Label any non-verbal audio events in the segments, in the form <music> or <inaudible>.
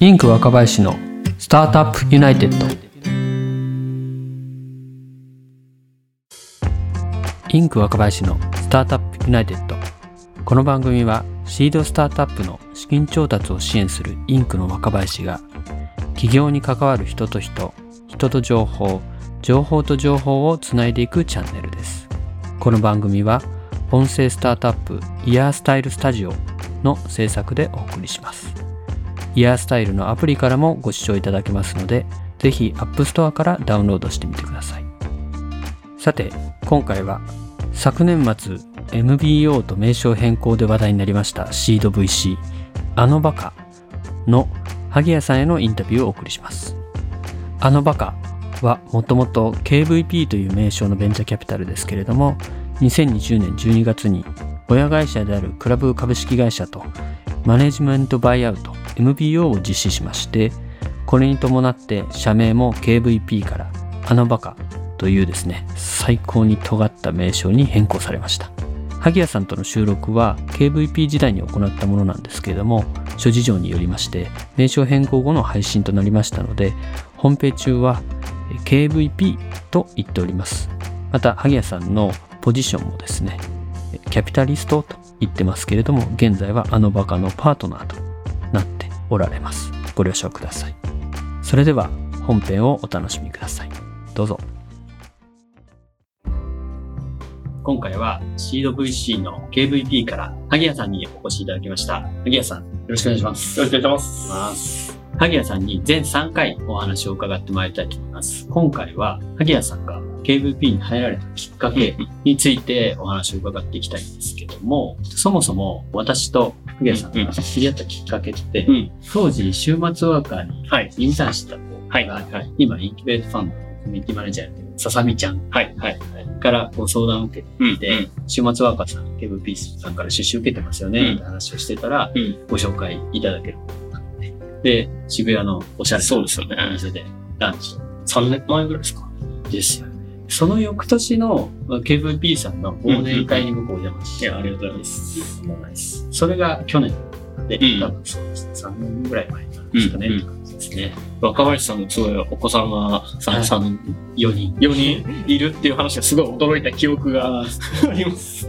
インク若林のスタートアップユナイテッド。インク若林のスタートアップユナイテッド。この番組はシードスタートアップの資金調達を支援するインクの若林が起業に関わる人と人人と情報情報と情報をつないでいくチャンネルです。この番組は音声スタートアップイヤースタイルスタジオの制作でお送りします。イヤースタイルのアプリからもご視聴いただけますのでぜひ App Store からダウンロードしてみてください。さて今回は昨年末 MBO と名称変更で話題になりましたシード VC あのバカの萩谷さんへのインタビューをお送りします。あのバカはもともと KVP という名称のベンチャーキャピタルですけれども2020年12月に親会社であるクラブ株式会社とマネジメントバイアウト MBO を実施しましてこれに伴って社名も KVP からあのバカというですね最高に尖った名称に変更されました。萩谷さんとの収録は KVP 時代に行ったものなんですけれども諸事情によりまして名称変更後の配信となりましたので本編中は KVP と言っております。また萩谷さんのポジションもですねキャピタリストと言ってますけれども現在はあのバカのパートナーとなっておられます。ご了承ください。それでは本編をお楽しみください。どうぞ。今回はシード VC の KVP から萩谷さんにお越しいただきました。萩谷さんよろしくお願いします。よろしくお願いします。萩谷さんに全3回お話を伺ってまいりたいと思います。今回は萩谷さんが KVP に入られたきっかけについてお話を伺っていきたいんですけども、そもそも私と萩谷さんが知り合ったきっかけって、うん当時週末ワーカーにはい。インターンしてた子が。今インキュベートファンドのコミュニティマネージャーやってるささみちゃんはい。はい。からご相談を受けて週末ワーカーさん KVP さんから出資受けてますよね、うんって話をしてたら、うん。ご紹介いただけるで、渋谷のおしゃれなお店でランチを3年前ぐらいですか？ですよね。その翌年のまあ KVP さんの忘年会に僕お邪魔して、いや、ありがとうございます。それが去年で、うん多分そうですね。3年ぐらい前なんですかね、うんって感じですね。若林さんのすごいお子さんが3、はい3 4人。4人？いるっていう話がすごい驚いた記憶が <laughs> あります。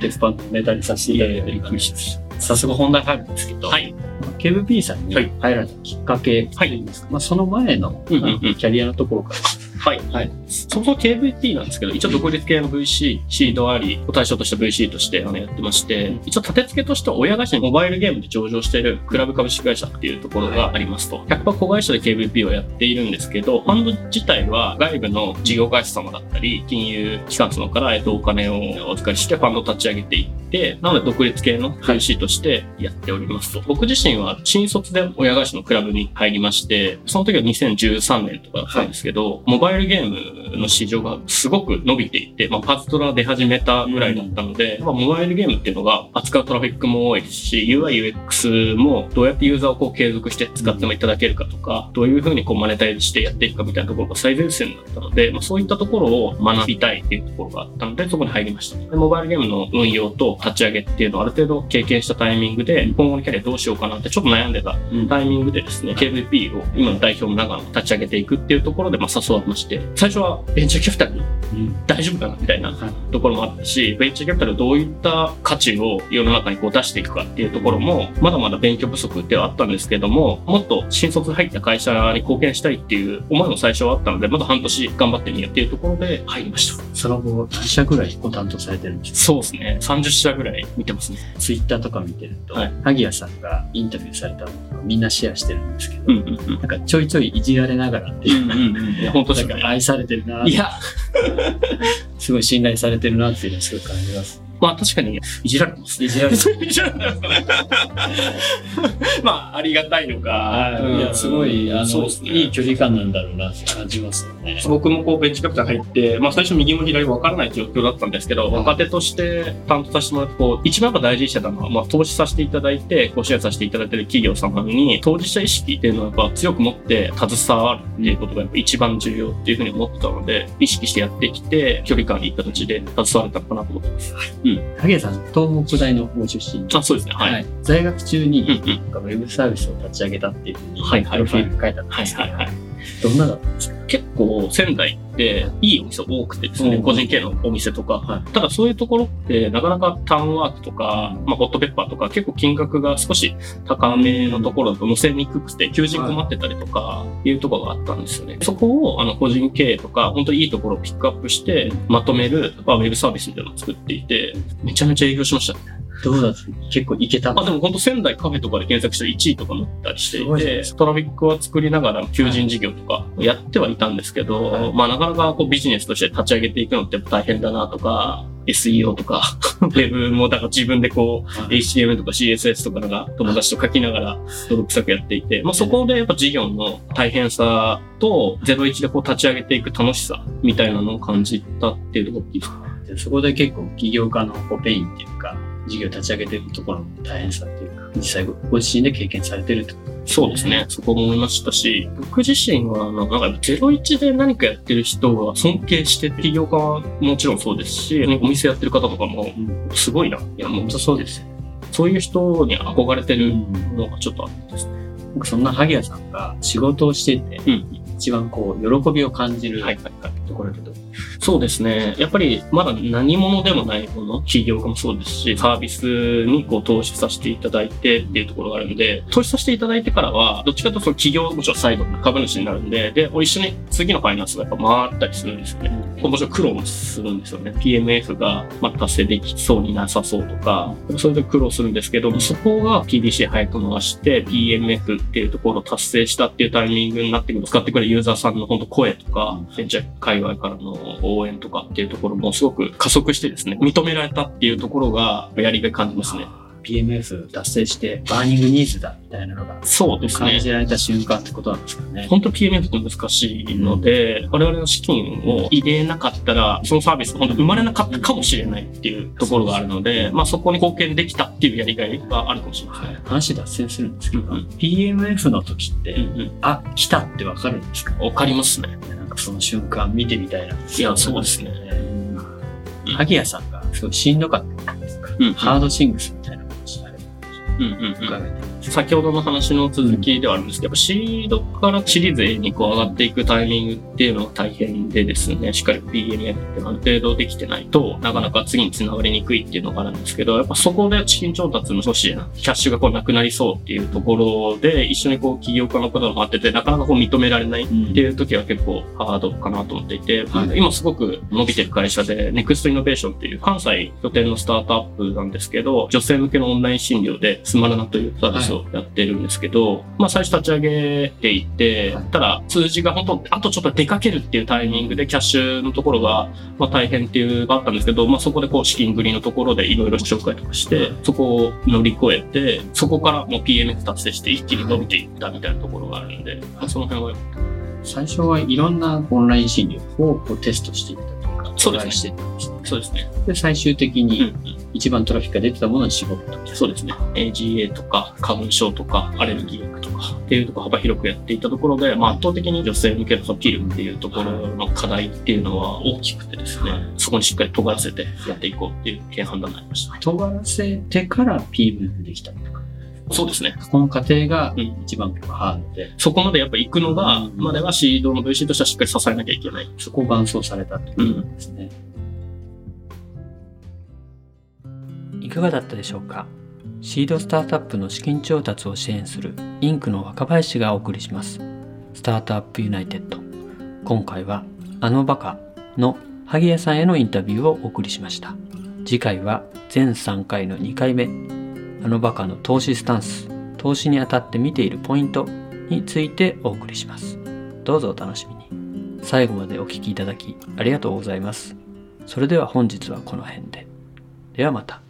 鉄板のネタにさせていただいてる感じです。早速本題入るんですけど、はい。KVP さんにはい入られたきっかけっていうんですか、まあその前の、うキャリアのところから。はい。はい。そもそも KVP なんですけど、一応独立系の VC、シードあり、を対象とした VC としてあのやってまして、一応立て付けとしては親会社にモバイルゲームで上場しているクラブ株式会社っていうところがありますと。100%子会社で KVP をやっているんですけど、ファンド自体は外部の事業会社様だったり、金融機関様から、えっと、お金をお預かりしてファンドを立ち上げていって、なので独立系の VC としてやっておりますと。僕自身は新卒で親会社のクラブに入りまして、その時は2013年とかだったんですけど、モバイルゲームの市場がすごく伸びていて、まあ、パズドラ出始めたぐらいだったので、まあ、モバイルゲームっていうのが扱うトラフィックも多いですし、UI、UX もどうやってユーザーをこう継続して使ってもいただけるかとか、どういうふうにこうマネタイズしてやっていくかみたいなところが最前線だったので、まあ、そういったところを学びたいっていうところがあったので、そこに入りました。でモバイルゲームの運用と立ち上げっていうのをある程度経験したタイミングで、今後のキャリアどうしようかなってちょっと悩んでたタイミングでですね、KVP を今の代表の長野立ち上げていくっていうところで、ま、誘われまして、最初はベンチャーキャピタル大丈夫かなみたいなところもあったし、ベンチャーキャピタルどういった価値を世の中にこう出していくかっていうところも、まだまだ勉強不足ではあったんですけども、もっと新卒入った会社に貢献したいっていう思いも最初はあったので、まだ半年頑張ってみようっていうところで入りました。その後、何社ぐらいご担当されてるんですかそうですね。30社ぐらい見てますね。ツイッターとか見てると、はい萩谷さんがインタビューされたのとかみんなシェアしてるんですけど、うんうんうん。なんかちょいちょいいじられながらっていうか、うんうんうんいや本当ですよね。なんか愛されてるな、いや、すごい信頼されてるなっていうのをすごい感じます。まあ確かにいじられてますね。いじられてる。いじられてますね。<laughs> まあ、ありがたいのか。いや、すごい、あの、ね。いい距離感なんだろうなって感じますよね。ね。僕もこうベンチキャピタル入って、まあ最初右も左も分からない状況だったんですけど、うん若手として担当させてもらって、こう、一番やっぱ大事にしてたのは、まあ投資させていただいて、ご支援させていただいてる企業様に、当事者意識っていうのをやっぱ強く持って携わるっていうことがやっぱ一番重要っていうふうに思ってたので、意識してやってきて、距離感いい形で携われたのかなと思ってます。萩谷さん、東北大のご出身。あ、そうですね。はい。はい。在学中に、うんうん。なんかウェブサービスを立ち上げたっていうふうに、はいはいはいプロフィール書いてあったんはいですけど、はいはい。どんなだったんですか？結構仙台っていいお店多くてですね、うん個人経営のお店とか、はただそういうところってなかなかタウンワークとか、まあ、ホットペッパーとか結構金額が少し高めのところだと載せにくくて求人困ってたりとかいうところがあったんですよね。そこをあの個人経営とか本当にいいところをピックアップしてまとめる、まあ、ウェブサービスみたいなのを作っていてめちゃめちゃ営業しましたね。どうだった結構いけたあ、でも本当仙台カフェとかで検索したら1位とか載ったりしていてで、トラフィックは作りながら求人事業とかやってはいたんですけど、はい。まあなかなかこうビジネスとして立ち上げていくのって大変だなとか、SEO とか、<laughs> ウェブもだから自分でこう、はい。HTML とか CSS とかなんか友達と書きながら泥臭くやっていて、まあそこでやっぱ事業の大変さと01でこう立ち上げていく楽しさみたいなのを感じたっていうところですかそこで結構起業家のこうペインっていうか、事業立ち上げてるところの大変さっていうか、実際ごご自身で経験されてるってことそうですね。そこも思いましたし、僕自身は、あの、なんか、01で何かやってる人は尊敬して、起業家はもちろんそうですし、お店やってる方とかも、すごいな。いや、もう本当そうですよね。そういう人に憧れてるのがちょっとあってですね。僕そんな萩谷さんが仕事をしていて、うん一番こう、喜びを感じる。ところだけど、そうですね。やっぱりまだ何者でもないもの、企業家もそうですし、サービスにこう投資させていただいてっていうところがあるんで、投資させていただいてからは、どっちかというとその企業もちろんサイドの株主になるんで、で、一緒に次のファイナンスがやっぱ回ったりするんですよね。もちろん苦労もするんですよね。PMF がまあ達成できそうになさそうとか、それで苦労するんですけど、そこが PDC 早く回して PMF っていうところを達成したっていうタイミングになってくると、使ってくれるユーザーさんの本当声とか、ベンチャー界隈からの応援とかっていうところもすごく加速してですね、認められたっていうところがやりがい感じますね。PMF 達成して、 burning needs だみたいなのがそうですね感。じられた瞬間ってことなんですかね。本当 PMF って難しいので、我々の資金を入れなかったら、そのサービスが本当生まれなかったかもしれないっていうところがあるので、まあそこに貢献できたっていうやりがいがあるかもしれないですね。話脱線するんですけど、うんうん PMF の時って、うんうん。あ、来たってわかるんですか？わかりますね。なんかその瞬間見てみたいな。いや、そうですね。うん萩谷さんがすごいしんどかったんですか、うんハードシングス伺えて先ほどの話の続きではあるんですけど、やっぱシードからシリーズ A にこう上がっていくタイミングっていうのは大変でですね、しっかり BMF ってある程度できてないとなかなか次に繋がりにくいっていうのがあるんですけど、やっぱそこで資金調達の少しキャッシュがこうなくなりそうっていうところで、一緒にこう起業家の方が待ってて、なかなかこう認められないっていう時は結構ハードかなと思っていて、はい。今すごく伸びてる会社で、ネクストイノベーションっていう関西拠点のスタートアップなんですけど、女性向けのオンライン診療でスマラナというサービスをやってるんですけど、まあ最初立ち上げていて、はいただ数字が本当、あとちょっと出かけるっていうタイミングでキャッシュのところが、まあ大変っていうのがあったんですけど、まあそこでこう資金繰りのところでいろいろ紹介とかして、そこを乗り越えて、そこからもう PMF 達成して一気に伸びていったみたいなところがあるんで、まあその辺は最初はいろんなオンライン診療をこうテストしていったとか、そうですね。そうですね。で、最終的にん。一番トラフィックが出てたものに絞ったと。そうですね。AGA とか花粉症とかアレルギー薬とかっていうところ幅広くやっていたところで、まあ、圧倒的に女性向けのそのピルっていうところの課題っていうのは大きくてですね、はいそこにしっかり尖らせてやっていこうっていう経判断になりました。尖らせてから PMF できたとか。そうですね。この過程がうん一番ハードで、そこまでやっぱ行くのが、うんまではシードの VC としてはしっかり支えなきゃいけない。そこを伴走されたということですね。いかがだったでしょうか？シードスタートアップの資金調達を支援するインクの若林がお送りします。スタートアップユナイテッド。今回はあのバカの萩谷さんへのインタビューをお送りしました。次回は全3回の2回目。あのバカの投資スタンス、投資にあたって見ているポイントについてお送りします。どうぞお楽しみに。最後までお聞きいただきありがとうございます。それでは本日はこの辺で。ではまた。